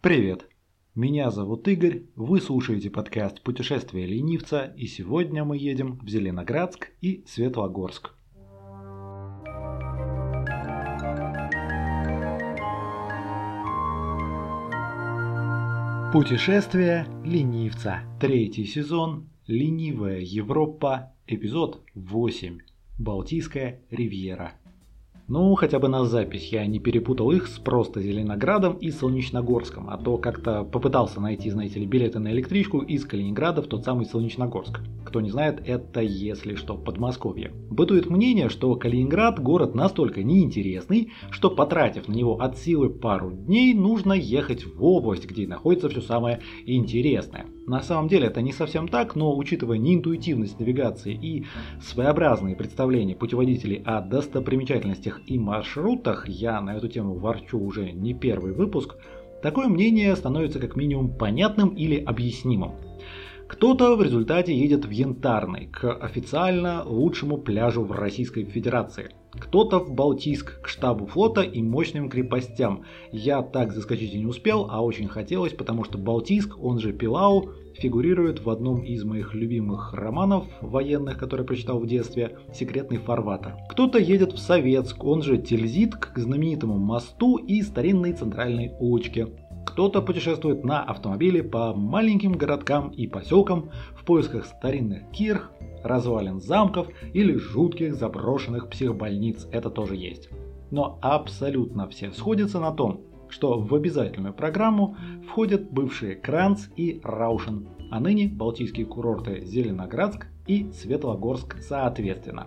Привет! Меня зовут Игорь, вы слушаете подкаст «Путешествие ленивца» и сегодня мы едем в Зеленоградск и Светлогорск. Путешествие ленивца. Третий сезон. Ленивая Европа. Эпизод 8. Балтийская ривьера. Ну, хотя бы на запись я не перепутал их с просто Зеленоградом и Солнечногорском, а то как-то попытался найти, знаете ли, билеты на электричку из Калининграда в тот самый Солнечногорск. Кто не знает, это, если что, Подмосковье. Бытует мнение, что Калининград город настолько неинтересный, что потратив на него от силы пару дней, нужно ехать в область, где находится все самое интересное. На самом деле это не совсем так, но учитывая неинтуитивность навигации и своеобразные представления путеводителей о достопримечательностях и маршрутах, я на эту тему ворчу уже не первый выпуск, такое мнение становится как минимум понятным или объяснимым. Кто-то в результате едет в Янтарный, к официально лучшему пляжу в Российской Федерации – кто-то в Балтийск к штабу флота и мощным крепостям. Я так заскочить и не успел, а очень хотелось, потому что Балтийск, он же Пилау, фигурирует в одном из моих любимых романов военных, которые прочитал в детстве, «Секретный фарватер». Кто-то едет в Советск, он же Тильзит, к знаменитому мосту и старинной центральной очке. Кто-то путешествует на автомобиле по маленьким городкам и поселкам в поисках старинных кирх, развалин замков или жутких заброшенных психбольниц, это тоже есть. Но абсолютно все сходятся на том, что в обязательную программу входят бывшие Кранц и Раушен, а ныне балтийские курорты Зеленоградск и Светлогорск соответственно.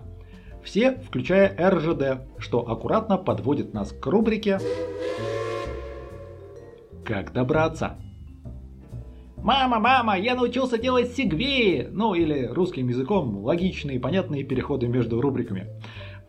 Все, включая РЖД, что аккуратно подводит нас к рубрике «Как добраться?». Мама, мама, я научился делать сегвеи! Ну или русским языком логичные и понятные переходы между рубриками.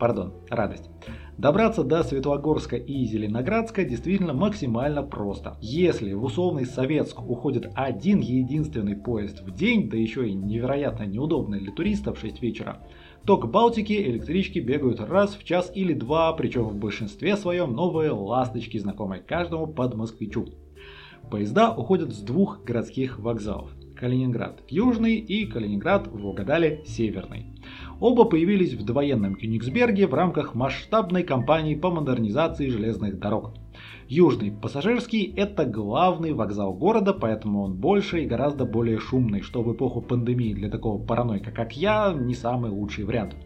Пардон, радость. Добраться до Светлогорска и Зеленоградска действительно максимально просто. Если в условный Советск уходит один единственный поезд в день, да еще и невероятно неудобный для туристов в 6 вечера, то к Балтике электрички бегают раз в час или два, причем в большинстве своем новые ласточки, знакомые каждому под москвичу. Поезда уходят с двух городских вокзалов. Калининград Южный и Калининград в Волгодале Северный. Оба появились в довоенном Кёнигсберге в рамках масштабной кампании по модернизации железных дорог. Южный пассажирский – это главный вокзал города, поэтому он больше и гораздо более шумный, что в эпоху пандемии для такого паранойка, как я, не самый лучший вариант.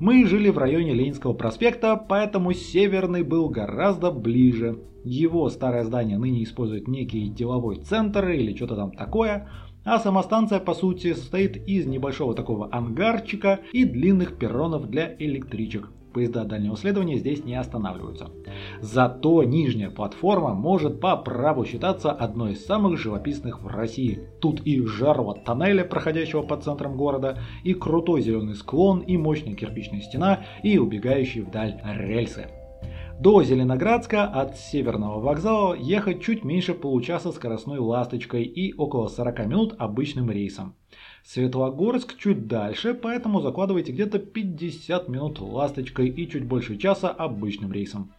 Мы жили в районе Ленинского проспекта, поэтому Северный был гораздо ближе. Его старое здание ныне использует некий деловой центр или что-то там такое, а сама станция по сути состоит из небольшого такого ангарчика и длинных перронов для электричек. Поезда дальнего следования здесь не останавливаются. Зато нижняя платформа может по праву считаться одной из самых живописных в России. Тут и жарова тоннеля, проходящего под центром города, и крутой зеленый склон, и мощная кирпичная стена, и убегающие вдаль рельсы. До Зеленоградска от Северного вокзала ехать чуть меньше получаса скоростной ласточкой и около 40 минут обычным рейсом. Светлогорск чуть дальше, поэтому закладывайте где-то 50 минут ласточкой и чуть больше часа обычным рейсом.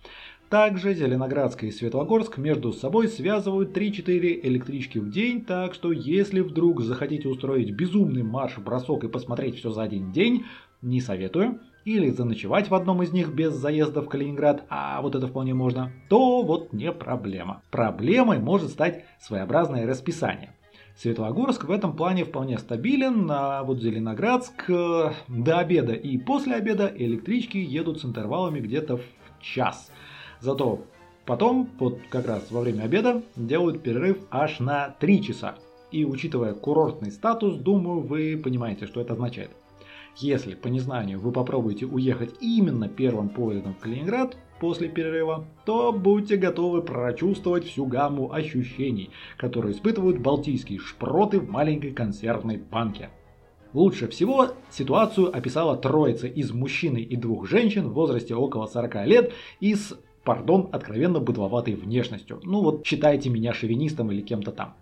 Также Зеленоградск и Светлогорск между собой связывают 3-4 электрички в день, так что если вдруг захотите устроить безумный марш-бросок и посмотреть все за один день, не советую, или заночевать в одном из них без заезда в Калининград, а вот это вполне можно, то вот не проблема. Проблемой может стать своеобразное расписание. Светлогорск в этом плане вполне стабилен, а вот Зеленоградск э, до обеда и после обеда электрички едут с интервалами где-то в час. Зато потом, вот как раз во время обеда, делают перерыв аж на 3 часа. И учитывая курортный статус, думаю, вы понимаете, что это означает. Если по незнанию вы попробуете уехать именно первым поездом в Калининград, после перерыва, то будьте готовы прочувствовать всю гамму ощущений, которые испытывают балтийские шпроты в маленькой консервной банке. Лучше всего ситуацию описала троица из мужчины и двух женщин в возрасте около 40 лет и с, пардон, откровенно быдловатой внешностью. Ну вот считайте меня шовинистом или кем-то там.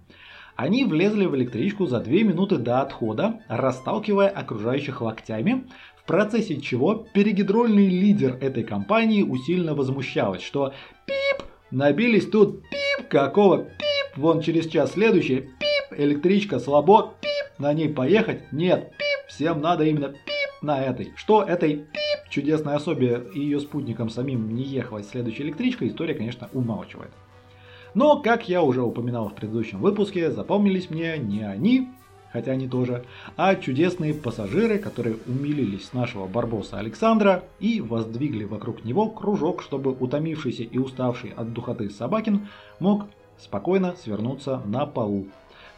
Они влезли в электричку за 2 минуты до отхода, расталкивая окружающих локтями, процессе чего перегидрольный лидер этой компании усиленно возмущалась, что «Пип! Набились тут пип! Какого пип! вон через час следующее, пип, электричка слабо, пип, на ней поехать, нет, пип, всем надо именно пип на этой. Что этой пип чудесной особе и ее спутникам самим не ехать следующей электричкой, история, конечно, умалчивает. Но, как я уже упоминал в предыдущем выпуске, запомнились мне не они, хотя они тоже, а чудесные пассажиры, которые умилились с нашего барбоса Александра и воздвигли вокруг него кружок, чтобы утомившийся и уставший от духоты Собакин мог спокойно свернуться на полу.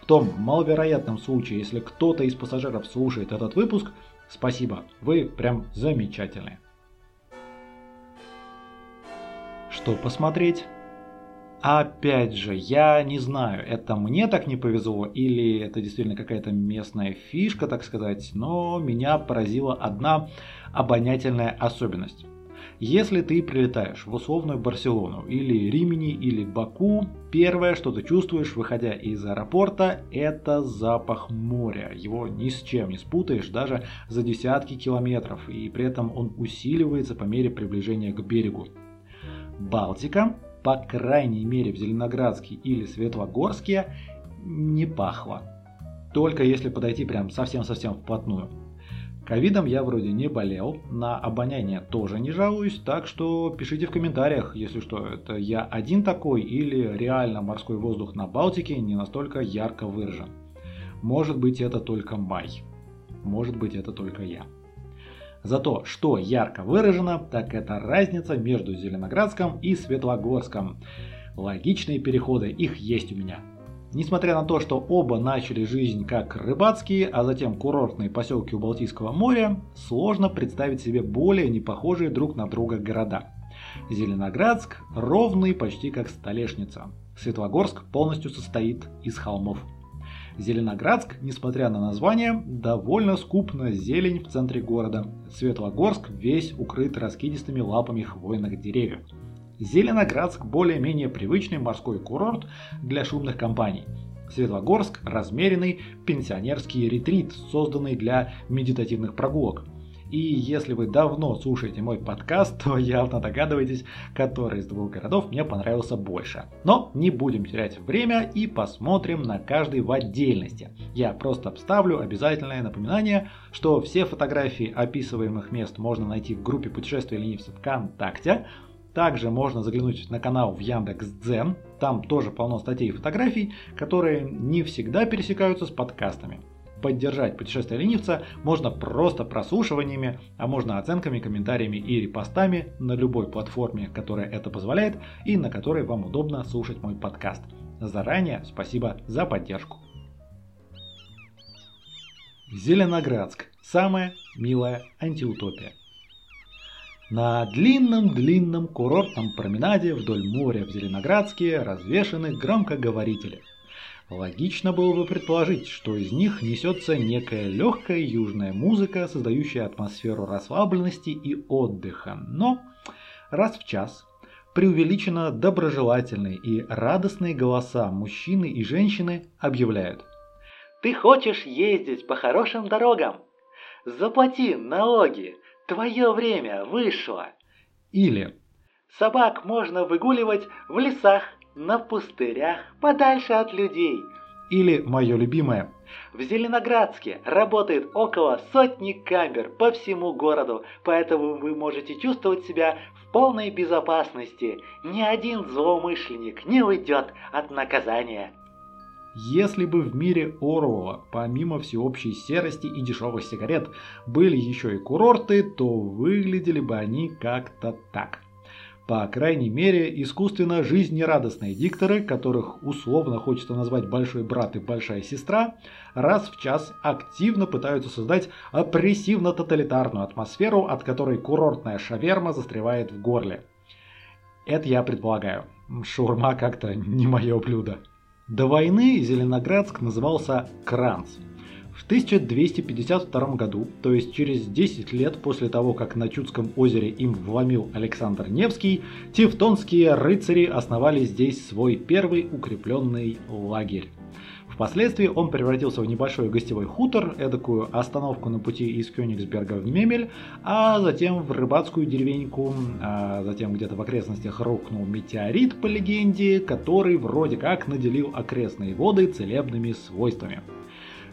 В том маловероятном случае, если кто-то из пассажиров слушает этот выпуск, спасибо, вы прям замечательные. Что посмотреть? Опять же, я не знаю, это мне так не повезло или это действительно какая-то местная фишка, так сказать, но меня поразила одна обонятельная особенность. Если ты прилетаешь в условную Барселону или Римени или Баку, первое, что ты чувствуешь, выходя из аэропорта, это запах моря. Его ни с чем не спутаешь, даже за десятки километров, и при этом он усиливается по мере приближения к берегу. Балтика по крайней мере в Зеленоградске или Светлогорске, не пахло. Только если подойти прям совсем-совсем вплотную. Ковидом я вроде не болел, на обоняние тоже не жалуюсь, так что пишите в комментариях, если что, это я один такой или реально морской воздух на Балтике не настолько ярко выражен. Может быть это только май, может быть это только я. Зато что ярко выражено, так это разница между Зеленоградском и Светлогорском. Логичные переходы, их есть у меня. Несмотря на то, что оба начали жизнь как рыбацкие, а затем курортные поселки у Балтийского моря, сложно представить себе более не похожие друг на друга города. Зеленоградск ровный почти как столешница. Светлогорск полностью состоит из холмов. Зеленоградск, несмотря на название, довольно скуп на зелень в центре города. Светлогорск весь укрыт раскидистыми лапами хвойных деревьев. Зеленоградск более-менее привычный морской курорт для шумных компаний. Светлогорск – размеренный пенсионерский ретрит, созданный для медитативных прогулок – и если вы давно слушаете мой подкаст, то явно догадываетесь, который из двух городов мне понравился больше. Но не будем терять время и посмотрим на каждый в отдельности. Я просто обставлю обязательное напоминание, что все фотографии описываемых мест можно найти в группе путешествия ленивцев ВКонтакте. Также можно заглянуть на канал в Яндекс.Дзен, там тоже полно статей и фотографий, которые не всегда пересекаются с подкастами. Поддержать путешествие ленивца можно просто прослушиваниями, а можно оценками, комментариями и репостами на любой платформе, которая это позволяет и на которой вам удобно слушать мой подкаст. Заранее спасибо за поддержку. Зеленоградск. Самая милая антиутопия. На длинном-длинном курортном променаде вдоль моря в Зеленоградске развешаны громкоговорители – Логично было бы предположить, что из них несется некая легкая южная музыка, создающая атмосферу расслабленности и отдыха. Но раз в час преувеличенно доброжелательные и радостные голоса мужчины и женщины объявляют. «Ты хочешь ездить по хорошим дорогам? Заплати налоги, твое время вышло!» Или «Собак можно выгуливать в лесах на пустырях, подальше от людей. Или мое любимое. В Зеленоградске работает около сотни камер по всему городу, поэтому вы можете чувствовать себя в полной безопасности. Ни один злоумышленник не уйдет от наказания. Если бы в мире Оруэлла, помимо всеобщей серости и дешевых сигарет, были еще и курорты, то выглядели бы они как-то так – по крайней мере, искусственно жизнерадостные дикторы, которых условно хочется назвать большой брат и большая сестра, раз в час активно пытаются создать опрессивно-тоталитарную атмосферу, от которой курортная шаверма застревает в горле. Это я предполагаю. Шаурма как-то не мое блюдо. До войны Зеленоградск назывался Кранц – в 1252 году, то есть через 10 лет после того, как на Чудском озере им вломил Александр Невский, тевтонские рыцари основали здесь свой первый укрепленный лагерь. Впоследствии он превратился в небольшой гостевой хутор, эдакую остановку на пути из Кёнигсберга в Мемель, а затем в рыбацкую деревеньку, а затем где-то в окрестностях рухнул метеорит по легенде, который вроде как наделил окрестные воды целебными свойствами.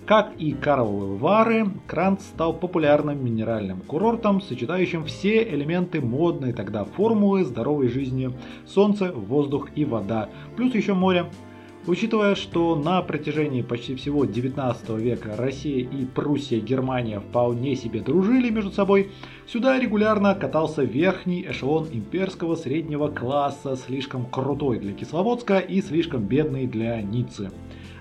Как и Карловы Вары, Кранц стал популярным минеральным курортом, сочетающим все элементы модной тогда формулы здоровой жизни – солнце, воздух и вода, плюс еще море. Учитывая, что на протяжении почти всего 19 века Россия и Пруссия, Германия вполне себе дружили между собой, сюда регулярно катался верхний эшелон имперского среднего класса, слишком крутой для Кисловодска и слишком бедный для Ниццы.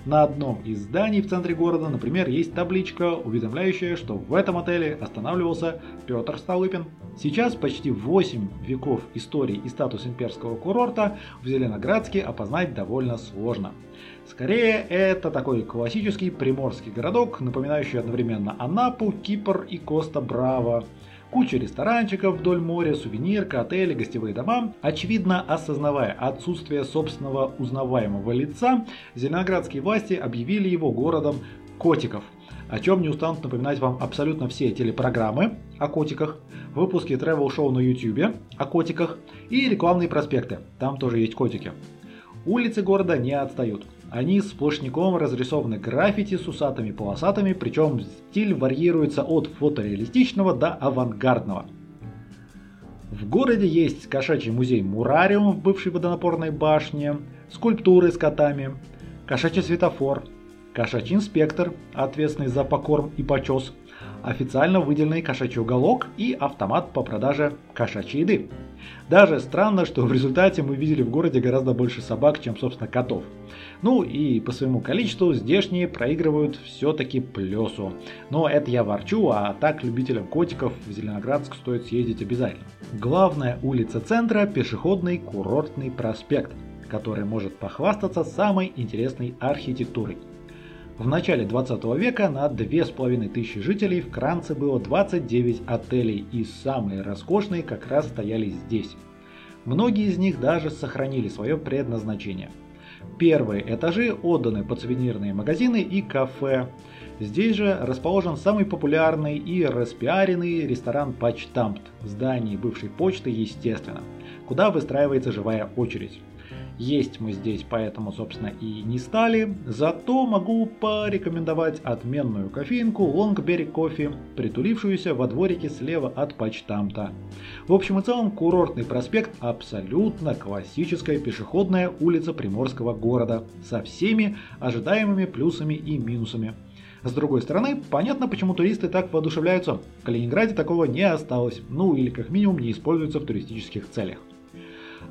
На одном из зданий в центре города, например, есть табличка, уведомляющая, что в этом отеле останавливался Петр Столыпин. Сейчас почти 8 веков истории и статус имперского курорта в Зеленоградске опознать довольно сложно. Скорее, это такой классический приморский городок, напоминающий одновременно Анапу, Кипр и Коста-Браво куча ресторанчиков вдоль моря, сувенирка, отели, гостевые дома. Очевидно, осознавая отсутствие собственного узнаваемого лица, зеленоградские власти объявили его городом котиков о чем не устанут напоминать вам абсолютно все телепрограммы о котиках, выпуски travel шоу на YouTube о котиках и рекламные проспекты, там тоже есть котики. Улицы города не отстают. Они сплошняком разрисованы граффити с усатыми полосатыми, причем стиль варьируется от фотореалистичного до авангардного. В городе есть кошачий музей Мурариум в бывшей водонапорной башне, скульптуры с котами, кошачий светофор, кошачий инспектор, ответственный за покорм и почес, официально выделенный кошачий уголок и автомат по продаже кошачьей еды. Даже странно, что в результате мы видели в городе гораздо больше собак, чем, собственно, котов. Ну и по своему количеству здешние проигрывают все-таки плесу. Но это я ворчу, а так любителям котиков в Зеленоградск стоит съездить обязательно. Главная улица центра – пешеходный курортный проспект, который может похвастаться самой интересной архитектурой – в начале 20 века на 2500 жителей в Кранце было 29 отелей и самые роскошные как раз стояли здесь. Многие из них даже сохранили свое предназначение. Первые этажи отданы под сувенирные магазины и кафе. Здесь же расположен самый популярный и распиаренный ресторан Почтамт в здании бывшей почты, естественно, куда выстраивается живая очередь. Есть мы здесь, поэтому, собственно, и не стали. Зато могу порекомендовать отменную кофейнку Лонгберри Кофе, притулившуюся во дворике слева от почтамта. В общем и целом, курортный проспект абсолютно классическая пешеходная улица приморского города со всеми ожидаемыми плюсами и минусами. С другой стороны, понятно, почему туристы так воодушевляются. В Калининграде такого не осталось, ну или как минимум не используется в туристических целях.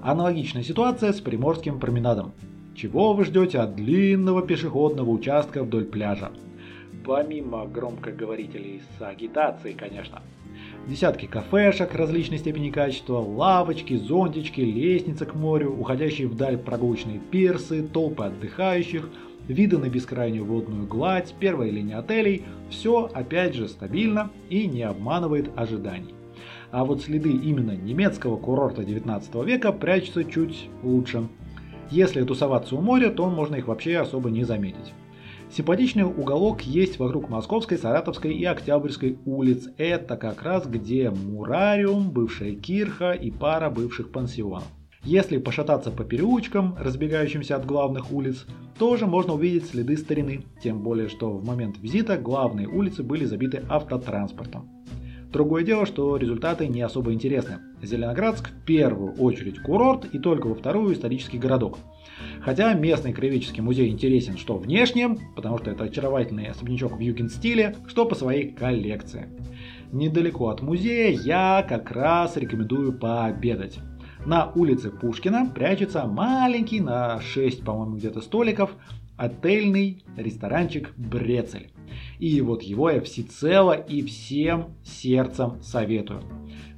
Аналогичная ситуация с Приморским променадом. Чего вы ждете от длинного пешеходного участка вдоль пляжа? Помимо громкоговорителей с агитацией, конечно. Десятки кафешек различной степени качества, лавочки, зонтички, лестницы к морю, уходящие вдаль прогулочные пирсы, толпы отдыхающих, виды на бескрайнюю водную гладь, первая линия отелей – все опять же стабильно и не обманывает ожиданий а вот следы именно немецкого курорта 19 века прячутся чуть лучше. Если тусоваться у моря, то можно их вообще особо не заметить. Симпатичный уголок есть вокруг Московской, Саратовской и Октябрьской улиц. Это как раз где Мурариум, бывшая Кирха и пара бывших пансионов. Если пошататься по переулочкам, разбегающимся от главных улиц, тоже можно увидеть следы старины, тем более что в момент визита главные улицы были забиты автотранспортом. Другое дело, что результаты не особо интересны. Зеленоградск в первую очередь курорт и только во вторую исторический городок. Хотя местный краеведческий музей интересен что внешне, потому что это очаровательный особнячок в юген-стиле, что по своей коллекции. Недалеко от музея я как раз рекомендую пообедать. На улице Пушкина прячется маленький на 6, по-моему, где-то столиков отельный ресторанчик Брецель. И вот его я всецело и всем сердцем советую.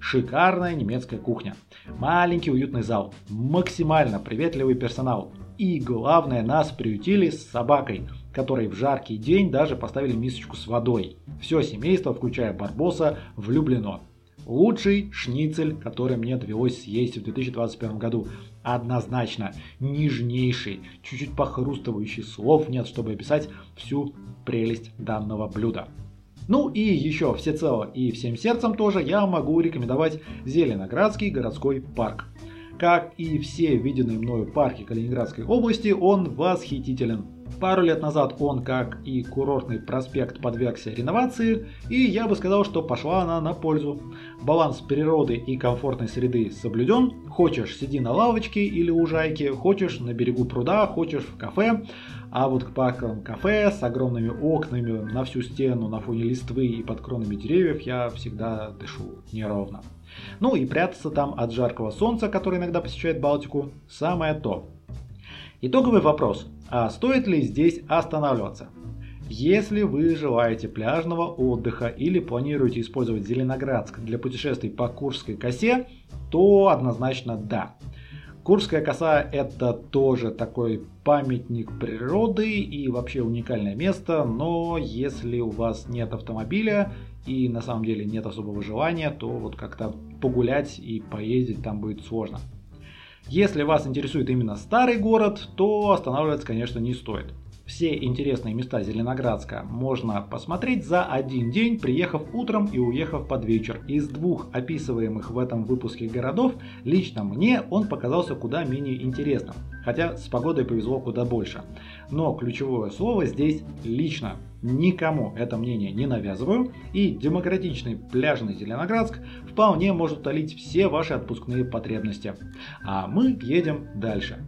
Шикарная немецкая кухня. Маленький уютный зал. Максимально приветливый персонал. И главное, нас приютили с собакой, которой в жаркий день даже поставили мисочку с водой. Все семейство, включая Барбоса, влюблено. Лучший шницель, который мне довелось съесть в 2021 году. Однозначно нежнейший, чуть-чуть похрустывающий, слов нет, чтобы описать всю прелесть данного блюда. Ну и еще всецело и всем сердцем тоже я могу рекомендовать Зеленоградский городской парк. Как и все виденные мною парки Калининградской области, он восхитителен. Пару лет назад он, как и курортный проспект, подвергся реновации, и я бы сказал, что пошла она на пользу. Баланс природы и комфортной среды соблюден. Хочешь, сиди на лавочке или лужайке, хочешь на берегу пруда, хочешь в кафе. А вот к парковым кафе с огромными окнами на всю стену, на фоне листвы и под кронами деревьев я всегда дышу неровно. Ну и прятаться там от жаркого солнца, которое иногда посещает Балтику, самое то. Итоговый вопрос. А стоит ли здесь останавливаться? Если вы желаете пляжного отдыха или планируете использовать Зеленоградск для путешествий по Курской косе, то однозначно да. Курская коса это тоже такой памятник природы и вообще уникальное место, но если у вас нет автомобиля и на самом деле нет особого желания, то вот как-то погулять и поездить там будет сложно. Если вас интересует именно старый город, то останавливаться, конечно, не стоит. Все интересные места Зеленоградска можно посмотреть за один день, приехав утром и уехав под вечер. Из двух описываемых в этом выпуске городов, лично мне он показался куда менее интересным, хотя с погодой повезло куда больше. Но ключевое слово здесь «лично». Никому это мнение не навязываю, и демократичный пляжный Зеленоградск вполне может утолить все ваши отпускные потребности. А мы едем дальше.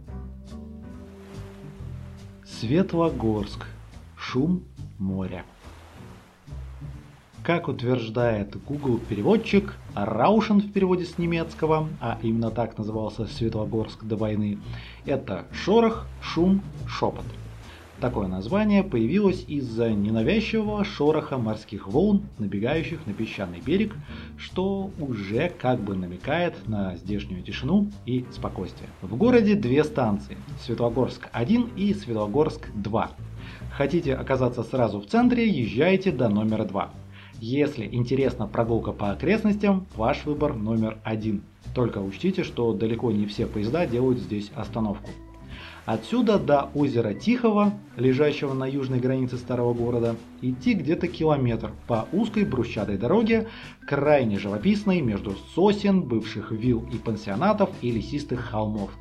Светлогорск. Шум моря. Как утверждает Google переводчик, Раушен в переводе с немецкого, а именно так назывался Светлогорск до войны, это шорох, шум, шепот. Такое название появилось из-за ненавязчивого шороха морских волн, набегающих на песчаный берег, что уже как бы намекает на здешнюю тишину и спокойствие. В городе две станции – Светлогорск-1 и Светлогорск-2. Хотите оказаться сразу в центре, езжайте до номера 2. Если интересна прогулка по окрестностям, ваш выбор номер один. Только учтите, что далеко не все поезда делают здесь остановку. Отсюда до озера Тихого, лежащего на южной границе старого города, идти где-то километр по узкой брусчатой дороге, крайне живописной между сосен, бывших вилл и пансионатов и лесистых холмов.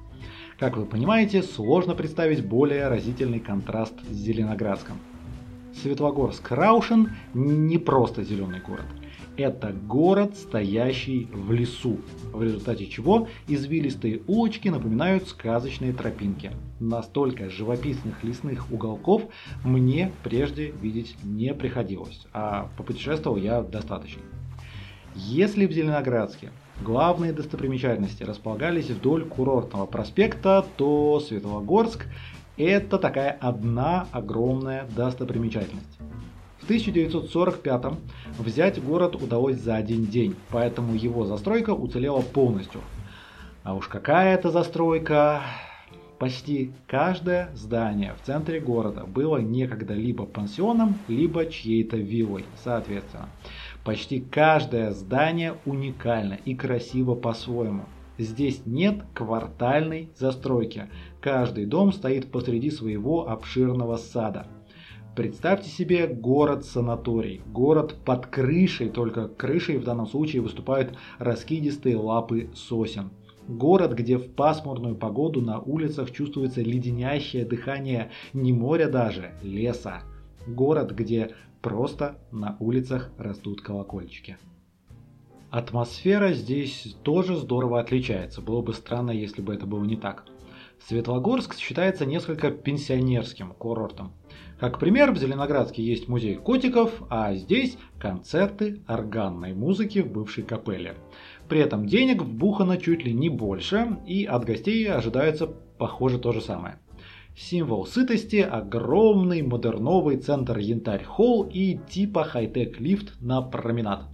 Как вы понимаете, сложно представить более разительный контраст с Зеленоградском. Светлогорск-Раушен не просто зеленый город – это город, стоящий в лесу, в результате чего извилистые улочки напоминают сказочные тропинки. Настолько живописных лесных уголков мне прежде видеть не приходилось, а попутешествовал я достаточно. Если в Зеленоградске главные достопримечательности располагались вдоль курортного проспекта, то Светлогорск это такая одна огромная достопримечательность. 1945 взять город удалось за один день, поэтому его застройка уцелела полностью. А уж какая это застройка! Почти каждое здание в центре города было некогда либо пансионом, либо чьей-то виллой, соответственно. Почти каждое здание уникально и красиво по-своему. Здесь нет квартальной застройки. Каждый дом стоит посреди своего обширного сада – Представьте себе город-санаторий, город под крышей, только крышей в данном случае выступают раскидистые лапы сосен. Город, где в пасмурную погоду на улицах чувствуется леденящее дыхание не моря даже, леса. Город, где просто на улицах растут колокольчики. Атмосфера здесь тоже здорово отличается. Было бы странно, если бы это было не так. Светлогорск считается несколько пенсионерским курортом. Как пример, в Зеленоградске есть музей котиков, а здесь концерты органной музыки в бывшей капелле. При этом денег вбухано чуть ли не больше, и от гостей ожидается похоже то же самое. Символ сытости – огромный модерновый центр Янтарь Холл и типа хай-тек лифт на променад.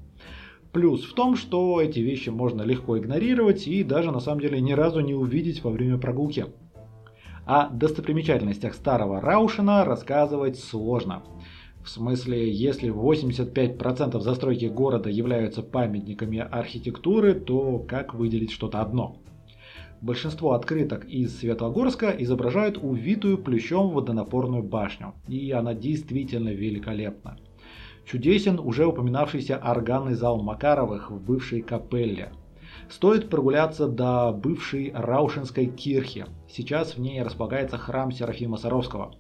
Плюс в том, что эти вещи можно легко игнорировать и даже на самом деле ни разу не увидеть во время прогулки. О достопримечательностях старого Раушина рассказывать сложно. В смысле, если 85% застройки города являются памятниками архитектуры, то как выделить что-то одно? Большинство открыток из Светлогорска изображают увитую плющом водонапорную башню, и она действительно великолепна. Чудесен уже упоминавшийся органный зал Макаровых в бывшей капелле. Стоит прогуляться до бывшей Раушинской кирхи. Сейчас в ней располагается храм Серафима Саровского.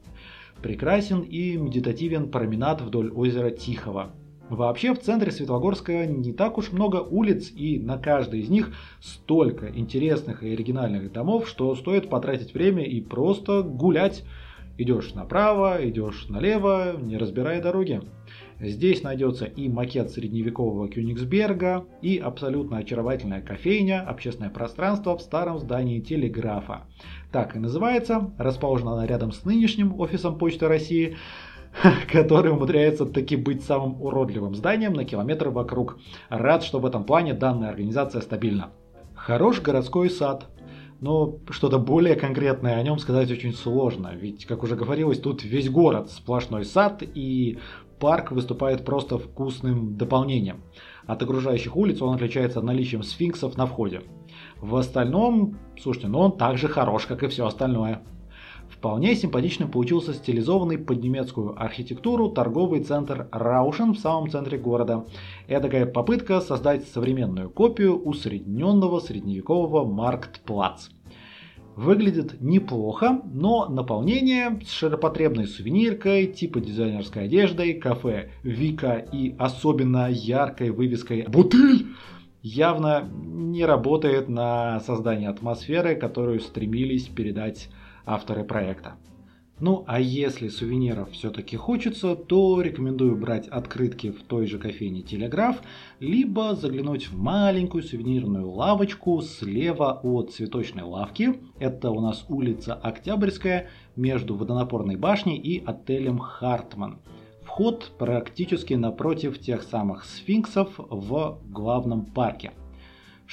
Прекрасен и медитативен променад вдоль озера Тихого, Вообще в центре Светлогорска не так уж много улиц, и на каждой из них столько интересных и оригинальных домов, что стоит потратить время и просто гулять. Идешь направо, идешь налево, не разбирая дороги. Здесь найдется и макет средневекового Кёнигсберга, и абсолютно очаровательная кофейня, общественное пространство в старом здании телеграфа. Так и называется, расположена она рядом с нынешним офисом Почты России. который умудряется таки быть самым уродливым зданием на километр вокруг. Рад, что в этом плане данная организация стабильна. Хорош городской сад. Но что-то более конкретное о нем сказать очень сложно, ведь, как уже говорилось, тут весь город сплошной сад, и парк выступает просто вкусным дополнением. От окружающих улиц он отличается наличием сфинксов на входе. В остальном, слушайте, ну он так же хорош, как и все остальное. Вполне симпатичным получился стилизованный под немецкую архитектуру торговый центр Раушен в самом центре города. Это такая попытка создать современную копию усредненного средневекового Марктплац. Выглядит неплохо, но наполнение с широпотребной сувениркой, типа дизайнерской одеждой, кафе Вика и особенно яркой вывеской «Бутыль» явно не работает на создание атмосферы, которую стремились передать авторы проекта. Ну а если сувениров все-таки хочется, то рекомендую брать открытки в той же кофейне Телеграф, либо заглянуть в маленькую сувенирную лавочку слева от цветочной лавки. Это у нас улица Октябрьская между водонапорной башней и отелем Хартман. Вход практически напротив тех самых сфинксов в главном парке.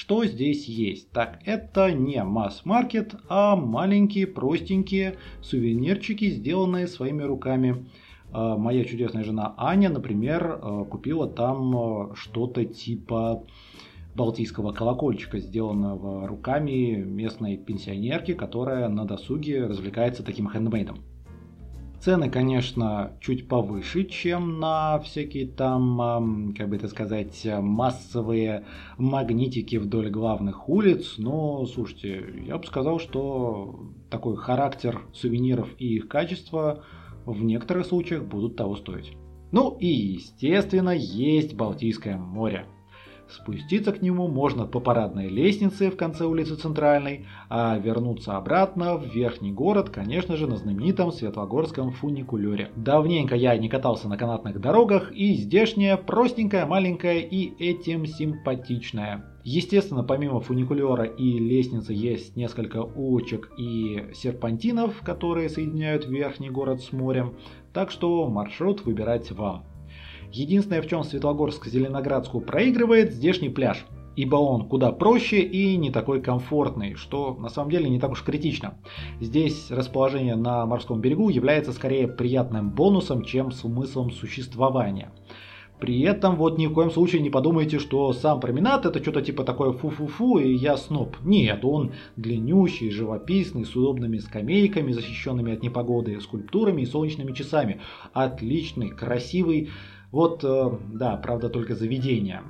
Что здесь есть? Так, это не масс-маркет, а маленькие, простенькие сувенирчики, сделанные своими руками. А, моя чудесная жена Аня, например, а, купила там а, что-то типа балтийского колокольчика, сделанного руками местной пенсионерки, которая на досуге развлекается таким хендмейдом. Цены, конечно, чуть повыше, чем на всякие там, как бы это сказать, массовые магнитики вдоль главных улиц. Но, слушайте, я бы сказал, что такой характер сувениров и их качество в некоторых случаях будут того стоить. Ну и, естественно, есть Балтийское море. Спуститься к нему можно по парадной лестнице в конце улицы Центральной, а вернуться обратно в верхний город, конечно же, на знаменитом Светлогорском фуникулере. Давненько я не катался на канатных дорогах, и здешняя простенькая, маленькая и этим симпатичная. Естественно, помимо фуникулера и лестницы есть несколько улочек и серпантинов, которые соединяют верхний город с морем, так что маршрут выбирать вам. Единственное, в чем Светлогорск-Зеленоградску проигрывает, здешний пляж. Ибо он куда проще и не такой комфортный, что на самом деле не так уж критично. Здесь расположение на морском берегу является скорее приятным бонусом, чем смыслом существования. При этом вот ни в коем случае не подумайте, что сам променад это что-то типа такое фу-фу-фу и я сноб. Нет, он длиннющий, живописный, с удобными скамейками, защищенными от непогоды, скульптурами и солнечными часами. Отличный, красивый, вот, э, да, правда, только заведение.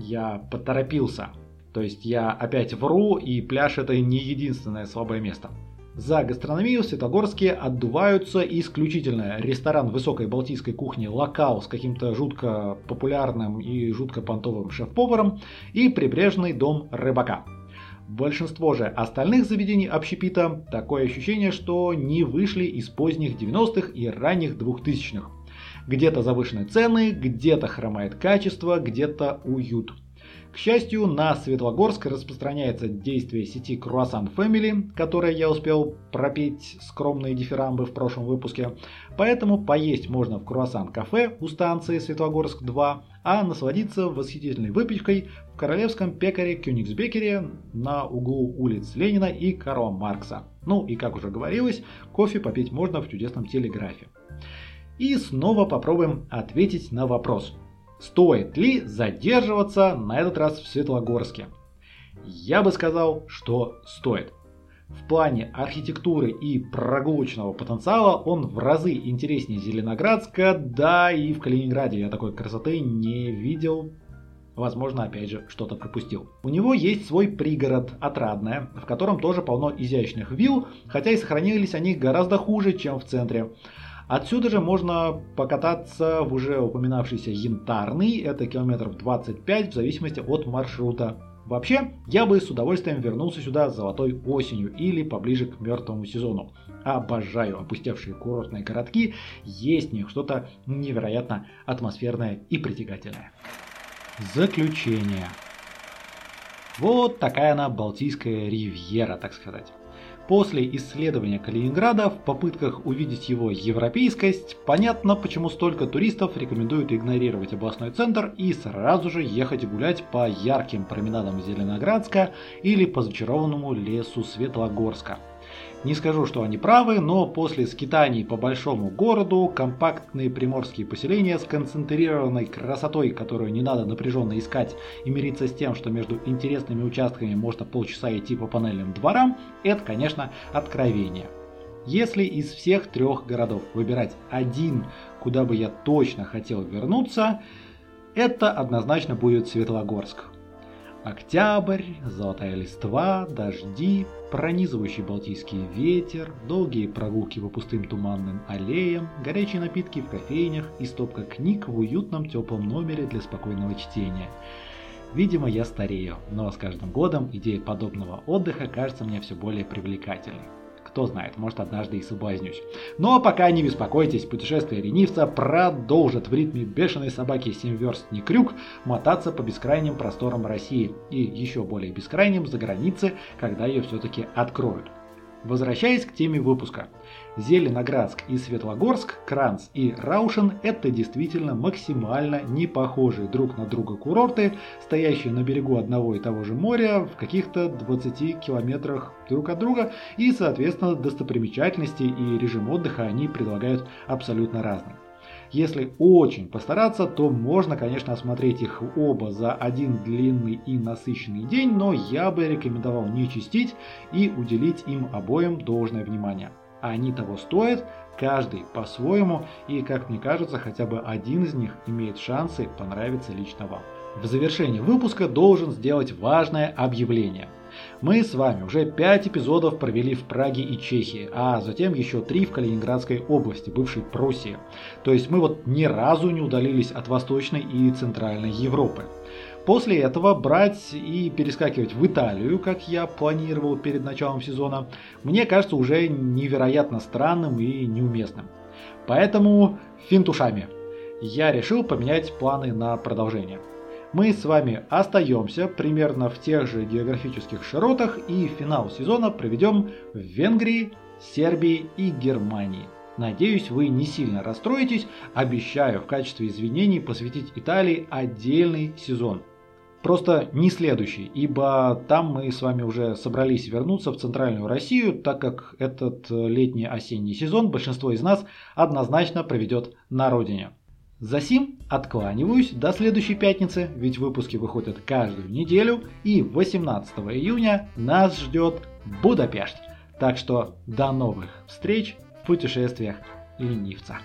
Я поторопился. То есть я опять вру, и пляж это не единственное слабое место. За гастрономию Светогорске отдуваются исключительно ресторан высокой балтийской кухни «Локал» с каким-то жутко популярным и жутко понтовым шеф-поваром и прибрежный дом рыбака. Большинство же остальных заведений общепита такое ощущение, что не вышли из поздних 90-х и ранних 2000-х. Где-то завышены цены, где-то хромает качество, где-то уют. К счастью, на Светлогорск распространяется действие сети Croissant Family, которое я успел пропеть скромные дифирамбы в прошлом выпуске. Поэтому поесть можно в Croissant кафе у станции Светлогорск-2, а насладиться восхитительной выпечкой в королевском пекаре Кёнигсбекере на углу улиц Ленина и Карла Маркса. Ну и как уже говорилось, кофе попить можно в чудесном телеграфе. И снова попробуем ответить на вопрос. Стоит ли задерживаться на этот раз в Светлогорске? Я бы сказал, что стоит. В плане архитектуры и прогулочного потенциала он в разы интереснее Зеленоградска, да и в Калининграде я такой красоты не видел, Возможно, опять же, что-то пропустил. У него есть свой пригород, Отрадное, в котором тоже полно изящных вилл, хотя и сохранились они гораздо хуже, чем в центре. Отсюда же можно покататься в уже упоминавшийся Янтарный, это километров 25 в зависимости от маршрута. Вообще, я бы с удовольствием вернулся сюда золотой осенью или поближе к мертвому сезону. Обожаю опустевшие курортные городки, есть в них что-то невероятно атмосферное и притягательное. Заключение. Вот такая она Балтийская ривьера, так сказать. После исследования Калининграда в попытках увидеть его европейскость, понятно, почему столько туристов рекомендуют игнорировать областной центр и сразу же ехать гулять по ярким променадам Зеленоградска или по зачарованному лесу Светлогорска. Не скажу, что они правы, но после скитаний по большому городу компактные приморские поселения с концентрированной красотой, которую не надо напряженно искать и мириться с тем, что между интересными участками можно полчаса идти по панельным дворам, это, конечно, откровение. Если из всех трех городов выбирать один, куда бы я точно хотел вернуться, это однозначно будет Светлогорск. Октябрь, золотая листва, дожди, пронизывающий балтийский ветер, долгие прогулки по пустым туманным аллеям, горячие напитки в кофейнях и стопка книг в уютном теплом номере для спокойного чтения. Видимо, я старею, но с каждым годом идея подобного отдыха кажется мне все более привлекательной. Кто знает, может однажды и соблазнюсь. Но пока не беспокойтесь, путешествие ленивца продолжит в ритме бешеной собаки 7 верст не крюк мотаться по бескрайним просторам России и еще более бескрайним за границы, когда ее все-таки откроют. Возвращаясь к теме выпуска. Зеленоградск и Светлогорск, Кранц и Раушен – это действительно максимально не похожие друг на друга курорты, стоящие на берегу одного и того же моря в каких-то 20 километрах друг от друга, и, соответственно, достопримечательности и режим отдыха они предлагают абсолютно разные. Если очень постараться, то можно, конечно, осмотреть их оба за один длинный и насыщенный день, но я бы рекомендовал не чистить и уделить им обоим должное внимание. Они того стоят, каждый по-своему, и, как мне кажется, хотя бы один из них имеет шансы понравиться лично вам. В завершении выпуска должен сделать важное объявление. Мы с вами уже 5 эпизодов провели в Праге и Чехии, а затем еще 3 в Калининградской области, бывшей Пруссии. То есть мы вот ни разу не удалились от Восточной и Центральной Европы. После этого брать и перескакивать в Италию, как я планировал перед началом сезона, мне кажется уже невероятно странным и неуместным. Поэтому финтушами. Я решил поменять планы на продолжение мы с вами остаемся примерно в тех же географических широтах и финал сезона проведем в Венгрии, Сербии и Германии. Надеюсь, вы не сильно расстроитесь, обещаю в качестве извинений посвятить Италии отдельный сезон. Просто не следующий, ибо там мы с вами уже собрались вернуться в центральную Россию, так как этот летний осенний сезон большинство из нас однозначно проведет на родине. Засим откланиваюсь до следующей пятницы, ведь выпуски выходят каждую неделю, и 18 июня нас ждет Будапешт. Так что до новых встреч в путешествиях ленивца.